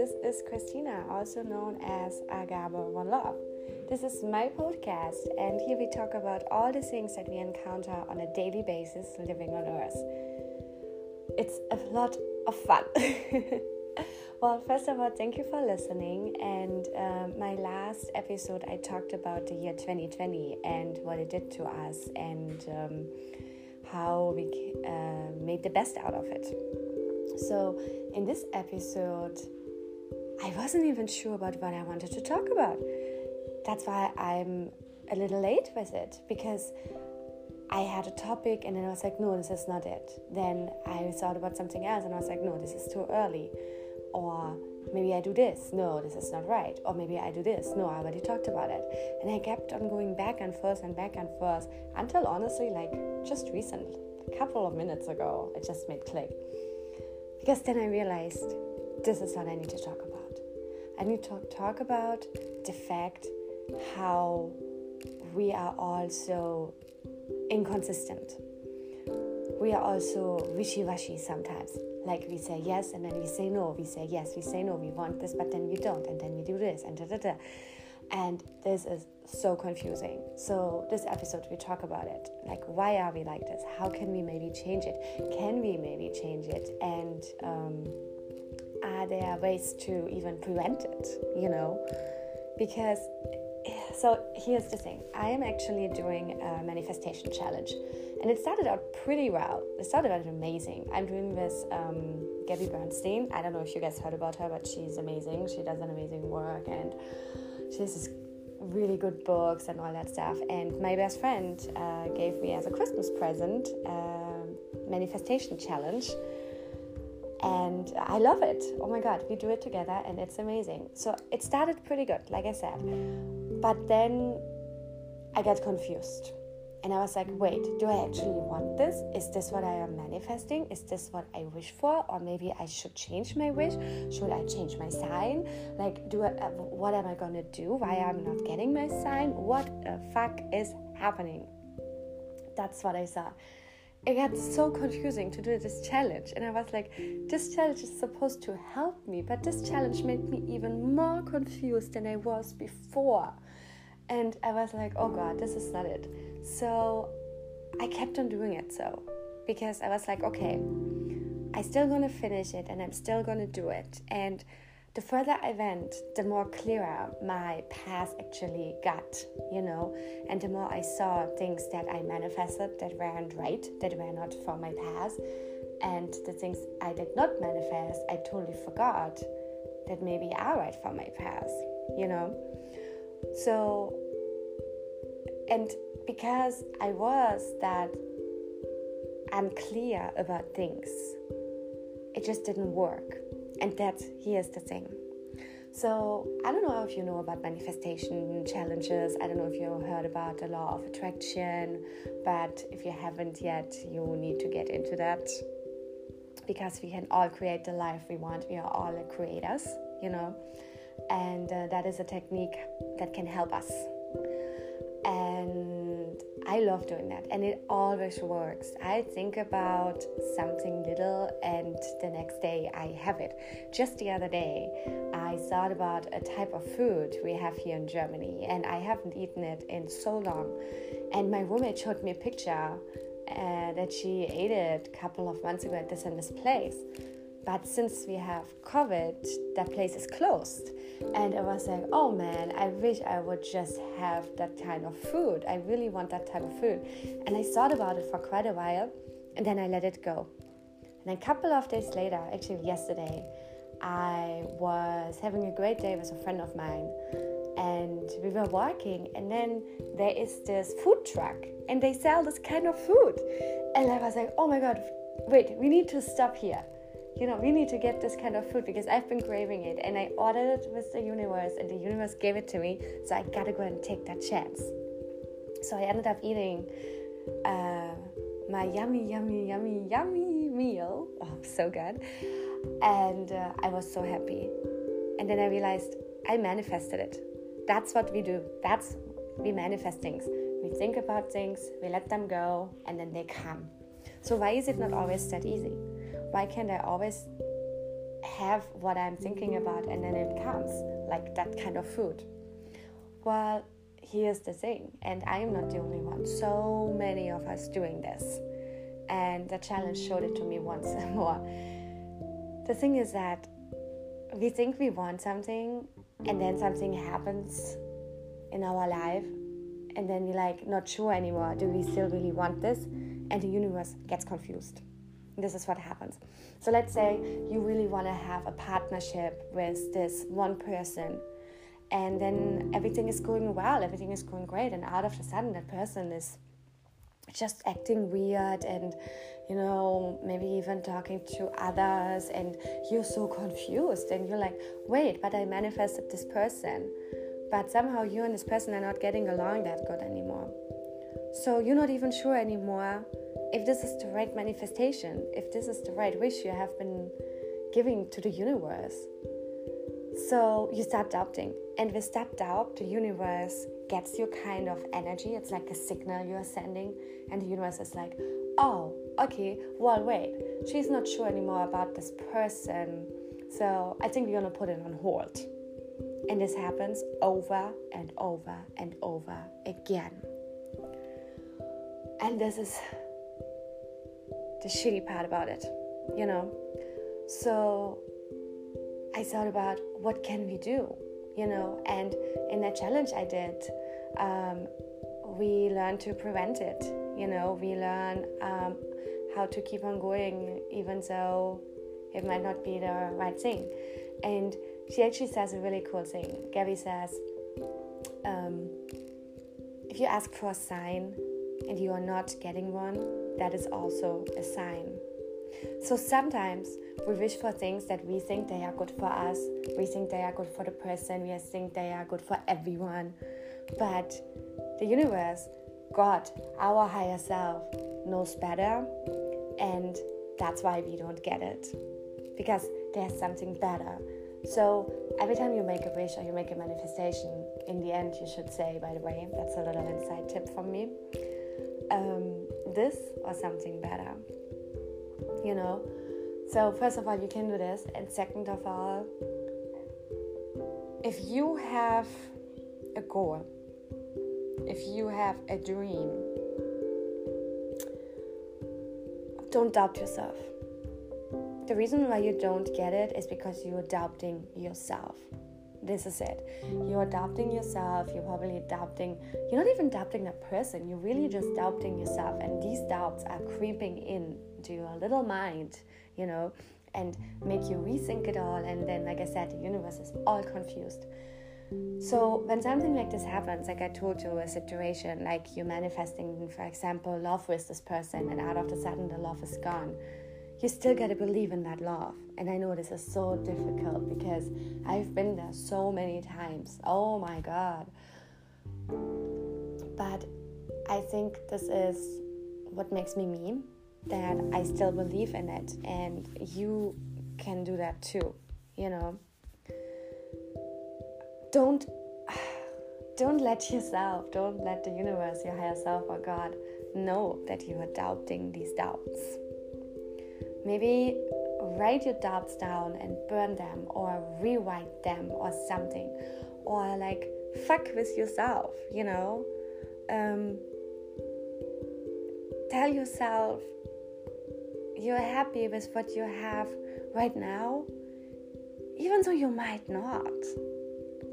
This is Christina, also known as Agaba One Love. This is my podcast, and here we talk about all the things that we encounter on a daily basis living on Earth. It's a lot of fun. well, first of all, thank you for listening. And um, my last episode, I talked about the year 2020 and what it did to us, and um, how we uh, made the best out of it. So, in this episode, I wasn't even sure about what I wanted to talk about. That's why I'm a little late with it because I had a topic and then I was like, no, this is not it. Then I thought about something else and I was like, no, this is too early. Or maybe I do this. No, this is not right. Or maybe I do this. No, I already talked about it. And I kept on going back and forth and back and forth until honestly, like just recently, a couple of minutes ago, it just made click. Because then I realized this is what I need to talk about. I need to talk about the fact how we are also inconsistent. We are also wishy washy sometimes. Like we say yes and then we say no. We say yes, we say no. We want this, but then we don't. And then we do this and da da da. And this is so confusing. So, this episode, we talk about it. Like, why are we like this? How can we maybe change it? Can we maybe change it? And um, are there ways to even prevent it? You know? Because, so here's the thing I am actually doing a manifestation challenge. And it started out pretty well. It started out amazing. I'm doing this um, Gabby Bernstein. I don't know if you guys heard about her, but she's amazing. She does an amazing work and she has this really good books and all that stuff. And my best friend uh, gave me as a Christmas present a manifestation challenge. And I love it. Oh my God, we do it together and it's amazing. So it started pretty good, like I said. But then I got confused and I was like, wait, do I actually want this? Is this what I am manifesting? Is this what I wish for? Or maybe I should change my wish? Should I change my sign? Like, do I, uh, what am I gonna do? Why am I not getting my sign? What the fuck is happening? That's what I saw. It got so confusing to do this challenge, and I was like, this challenge is supposed to help me, but this challenge made me even more confused than I was before. And I was like, oh god, this is not it. So I kept on doing it so because I was like, okay, I still gonna finish it and I'm still gonna do it. And the further I went, the more clearer my path actually got, you know, and the more I saw things that I manifested that weren't right, that were not for my path, and the things I did not manifest, I totally forgot that maybe are right for my path, you know. So, and because I was that unclear about things. It just didn't work. And that here's the thing. So, I don't know if you know about manifestation challenges. I don't know if you heard about the law of attraction, but if you haven't yet, you need to get into that because we can all create the life we want. We are all creators, you know, and uh, that is a technique that can help us. And I love doing that and it always works. I think about something little and the next day I have it. Just the other day, I thought about a type of food we have here in Germany and I haven't eaten it in so long. And my roommate showed me a picture uh, that she ate it a couple of months ago at this and this place. But since we have COVID, that place is closed. And I was like, oh man, I wish I would just have that kind of food. I really want that type of food. And I thought about it for quite a while and then I let it go. And a couple of days later, actually yesterday, I was having a great day with a friend of mine and we were walking and then there is this food truck and they sell this kind of food and i was like oh my god wait we need to stop here you know, we need to get this kind of food because I've been craving it and I ordered it with the universe and the universe gave it to me. So I gotta go and take that chance. So I ended up eating uh, my yummy, yummy, yummy, yummy meal. Oh, so good. And uh, I was so happy. And then I realized I manifested it. That's what we do. That's we manifest things. We think about things, we let them go, and then they come. So why is it not always that easy? Why can't I always have what I'm thinking about and then it comes, like that kind of food. Well, here's the thing, and I am not the only one. So many of us doing this. And the challenge showed it to me once more. The thing is that we think we want something, and then something happens in our life, and then we're like not sure anymore. Do we still really want this? And the universe gets confused. This is what happens. So let's say you really want to have a partnership with this one person and then everything is going well everything is going great and out of the sudden that person is just acting weird and you know maybe even talking to others and you're so confused and you're like wait but i manifested this person but somehow you and this person are not getting along that good anymore so you're not even sure anymore if this is the right manifestation if this is the right wish you have been giving to the universe so you start doubting. And with that doubt, the universe gets you kind of energy. It's like a signal you're sending. And the universe is like, oh, okay, well, wait, she's not sure anymore about this person. So I think we're going to put it on hold. And this happens over and over and over again. And this is the shitty part about it, you know? So I thought about what can we do, you know, and in that challenge I did, um, we learn to prevent it, you know, we learn um, how to keep on going even though it might not be the right thing. And she actually says a really cool thing. Gabby says, um, if you ask for a sign and you are not getting one, that is also a sign. So sometimes we wish for things that we think they are good for us, we think they are good for the person, we think they are good for everyone. But the universe, God, our higher self, knows better, and that's why we don't get it because there's something better. So every time you make a wish or you make a manifestation, in the end, you should say, by the way, that's a little inside tip from me, um, this or something better you know. So, first of all, you can do this, and second of all, if you have a goal, if you have a dream, don't doubt yourself. The reason why you don't get it is because you're doubting yourself. This is it. You're adapting yourself. You're probably adapting you're not even doubting that person. You're really just doubting yourself. And these doubts are creeping in to your little mind, you know, and make you rethink it all. And then, like I said, the universe is all confused. So, when something like this happens, like I told you, a situation like you're manifesting, for example, love with this person, and out of the sudden the love is gone, you still got to believe in that love. And I know this is so difficult because I've been there so many times. Oh my God. But I think this is what makes me me that I still believe in it, and you can do that too, you know. Don't don't let yourself, don't let the universe, your higher self or God know that you are doubting these doubts. Maybe write your doubts down and burn them or rewrite them or something. Or like fuck with yourself, you know? Um, tell yourself you're happy with what you have right now, even though you might not.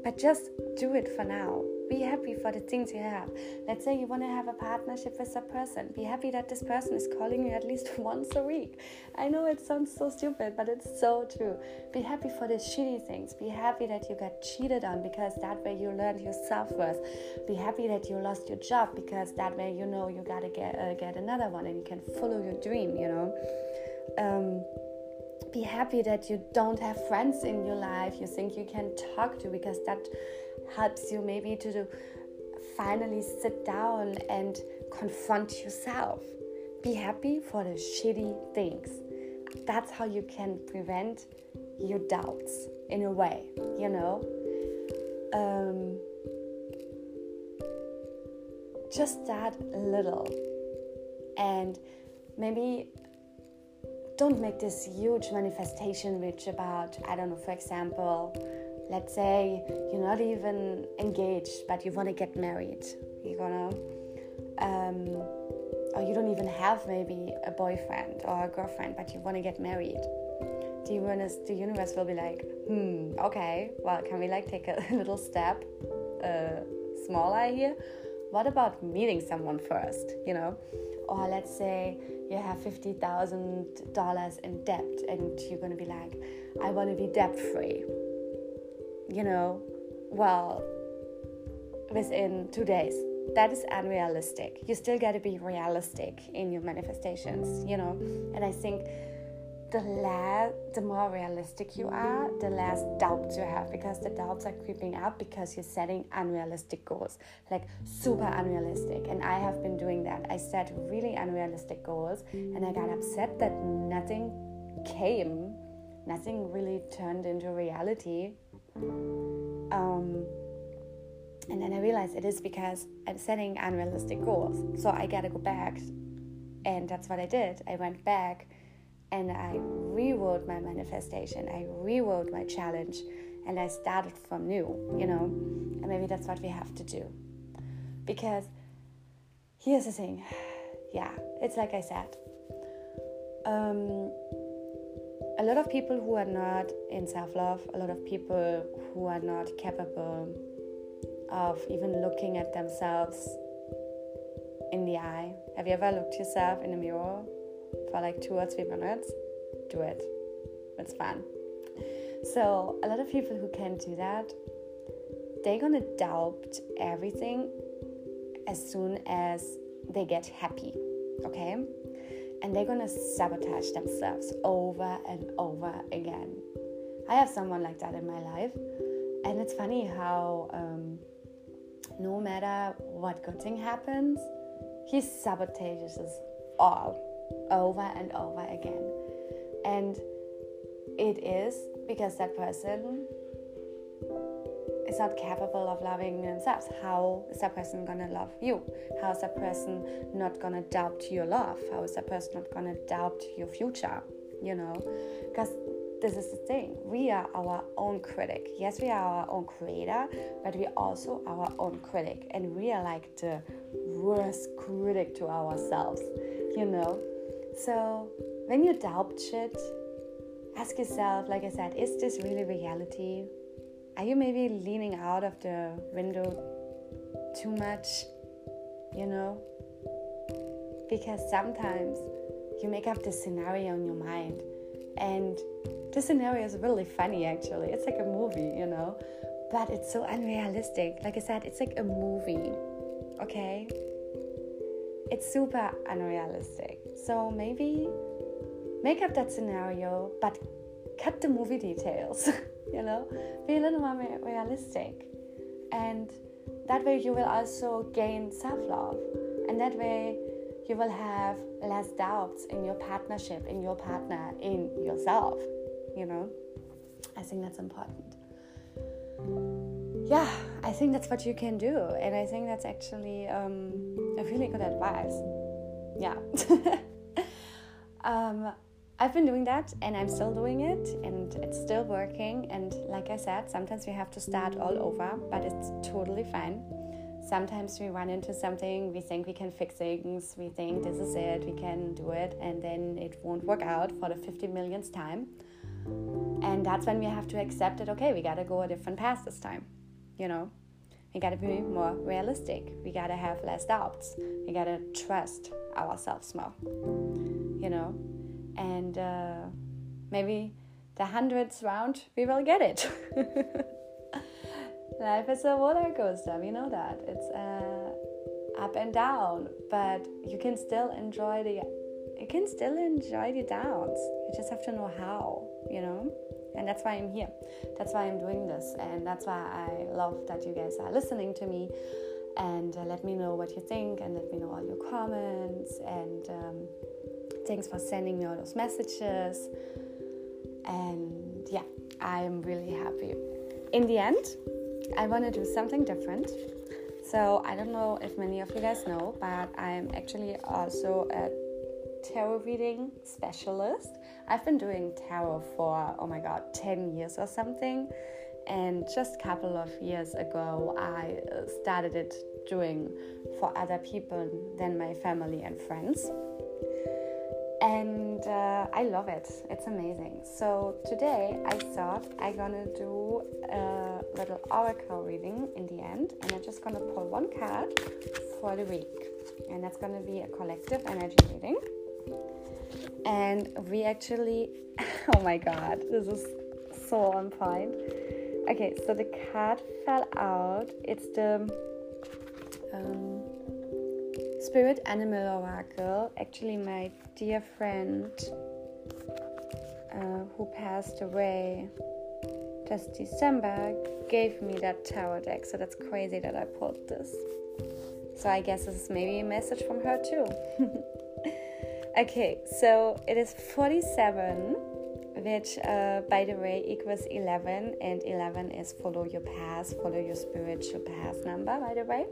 But just do it for now. Be happy for the things you have. Let's say you want to have a partnership with a person. Be happy that this person is calling you at least once a week. I know it sounds so stupid, but it's so true. Be happy for the shitty things. Be happy that you got cheated on because that way you learned your self worth. Be happy that you lost your job because that way you know you gotta get uh, get another one and you can follow your dream. You know. Um, be happy that you don't have friends in your life you think you can talk to because that helps you maybe to finally sit down and confront yourself. Be happy for the shitty things. That's how you can prevent your doubts in a way, you know. Um, just that little, and maybe don't make this huge manifestation which about i don't know for example let's say you're not even engaged but you want to get married you're gonna um, or you don't even have maybe a boyfriend or a girlfriend but you want to get married. The universe, the universe will be like hmm okay well can we like take a little step uh, smaller here? What about meeting someone first you know or let's say you have $50000 in debt and you're going to be like i want to be debt free you know? Well within two days that is unrealistic. You still got to be realistic in your manifestations you know? And i think the less the more realistic you are the less doubts you have because the doubts are creeping up because you're setting unrealistic goals like super unrealistic. And i have been doing that. I set really unrealistic goals and i got upset that nothing came nothing really turned into reality. Um, and then i realized it is because i'm setting unrealistic goals. So i gotta go back and that's what i did. I went back and I rewrote my manifestation, I rewrote my challenge, and I started from new, you know? And maybe that's what we have to do. Because here's the thing yeah, it's like I said. Um, a lot of people who are not in self love, a lot of people who are not capable of even looking at themselves in the eye. Have you ever looked yourself in the mirror for like two or three minutes, do it. It's fun. So, a lot of people who can do that, they're gonna doubt everything as soon as they get happy, okay? And they're gonna sabotage themselves over and over again. I have someone like that in my life, and it's funny how um, no matter what good thing happens, he sabotages us all over and over again. And it is because that person is not capable of loving themselves. How is that person gonna love you? How is that person not gonna doubt your love? How is that person not gonna doubt your future? You know, because this is the thing. We are our own critic. Yes, we are our own creator, but we are also our own critic, and we are like the worst critic to ourselves. You know, so, when you doubt shit, ask yourself, like I said, is this really reality? Are you maybe leaning out of the window too much? You know? Because sometimes you make up this scenario in your mind, and this scenario is really funny actually. It's like a movie, you know? But it's so unrealistic. Like I said, it's like a movie, okay? It's super unrealistic. So maybe make up that scenario, but cut the movie details, you know, be a little more realistic. And that way you will also gain self love. And that way you will have less doubts in your partnership, in your partner, in yourself, you know. I think that's important. Yeah, I think that's what you can do. And I think that's actually. Um, really good advice. Yeah. um, I've been doing that and I'm still doing it and it's still working. And like I said, sometimes we have to start all over, but it's totally fine. Sometimes we run into something, we think we can fix things, we think this is it, we can do it, and then it won't work out for the 50 millionth time. And that's when we have to accept it okay, we gotta go a different path this time, you know? We gotta be more realistic. We gotta have less doubts. We gotta trust ourselves more, you know? And uh, maybe the hundredth round we will get it. Life is a roller coaster, we know that. It's uh, up and down, but you can still enjoy the you can still enjoy the downs. You just have to know how, you know? And that's why I'm here. That's why I'm doing this. And that's why I love that you guys are listening to me. And uh, let me know what you think and let me know all your comments. And um, thanks for sending me all those messages. And yeah, I'm really happy. In the end, I want to do something different. So I don't know if many of you guys know, but I'm actually also a tarot reading specialist. I've been doing tarot for, oh my god, 10 years or something. And just a couple of years ago, I uh, started it doing for other people than my family and friends and uh, I love it. It's amazing. So today I thought I'm gonna do a little oracle reading in the end, and I'm just gonna pull one card for the week, and that's gonna be a collective energy reading. And we actually, oh my god, this is so on point. Okay, so the card fell out. It's the um, Spirit Animal Oracle, actually, my dear friend uh, who passed away just December gave me that tarot deck, so that's crazy that I pulled this. So I guess this is maybe a message from her too. okay, so it is 47, which uh, by the way equals 11, and 11 is follow your path, follow your spiritual path number, by the way.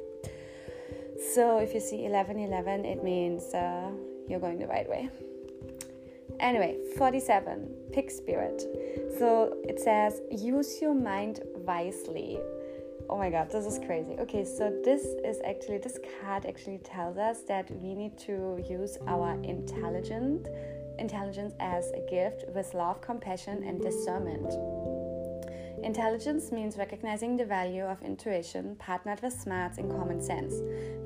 So if you see 1111, it means uh, you're going the right way. Anyway, 47, pig spirit. So it says, use your mind wisely. Oh my god, this is crazy. Okay, so this is actually, this card actually tells us that we need to use our intelligent intelligence as a gift with love, compassion, and discernment. Intelligence means recognizing the value of intuition partnered with smarts and common sense,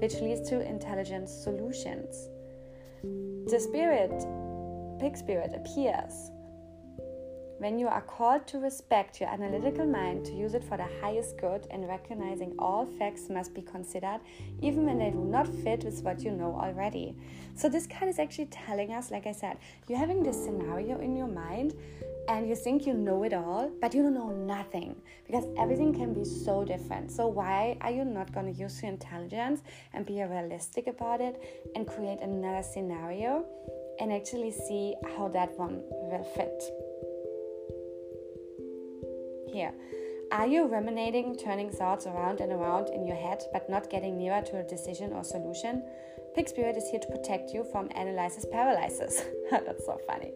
which leads to intelligent solutions. The spirit, pig spirit, appears when you are called to respect your analytical mind, to use it for the highest good, and recognizing all facts must be considered, even when they do not fit with what you know already. So, this card is actually telling us, like I said, you're having this scenario in your mind and you think you know it all, but you don't know nothing because everything can be so different. So, why are you not going to use your intelligence and be realistic about it and create another scenario and actually see how that one will fit? Here. Are you ruminating, turning thoughts around and around in your head, but not getting nearer to a decision or solution? Pig Spirit is here to protect you from analysis paralysis. That's so funny.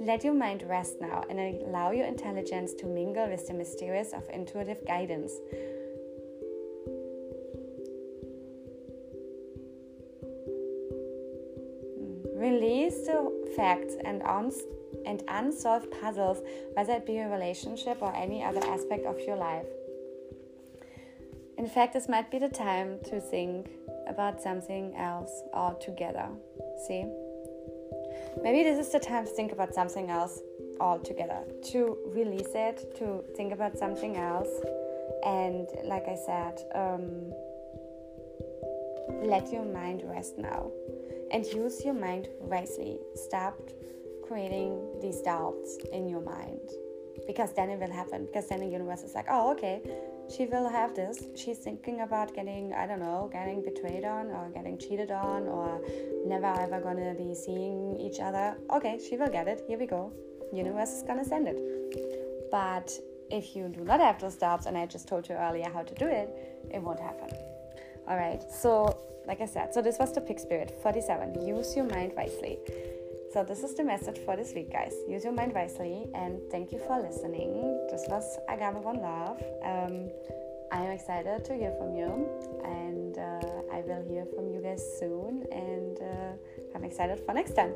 Let your mind rest now and allow your intelligence to mingle with the mysterious of intuitive guidance. Release the facts and, and unsolved puzzles, whether it be a relationship or any other aspect of your life. In fact, this might be the time to think about something else altogether. See? Maybe this is the time to think about something else altogether, to release it, to think about something else. And like I said, um, let your mind rest now and use your mind wisely. Stop creating these doubts in your mind because then it will happen. Because then the universe is like, oh, okay, she will have this. She's thinking about getting, I don't know, getting betrayed on or getting cheated on or never ever gonna be seeing each other. Okay, she will get it. Here we go. Universe is gonna send it. But if you do not have those doubts, and I just told you earlier how to do it, it won't happen. All right. So, like I said, so this was the pig spirit 47. Use your mind wisely. So, this is the message for this week, guys. Use your mind wisely, and thank you for listening. This was Agama One Love. Um, I am excited to hear from you, and uh, I will hear from you guys soon. And uh, I'm excited for next time.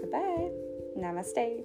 Goodbye. Namaste.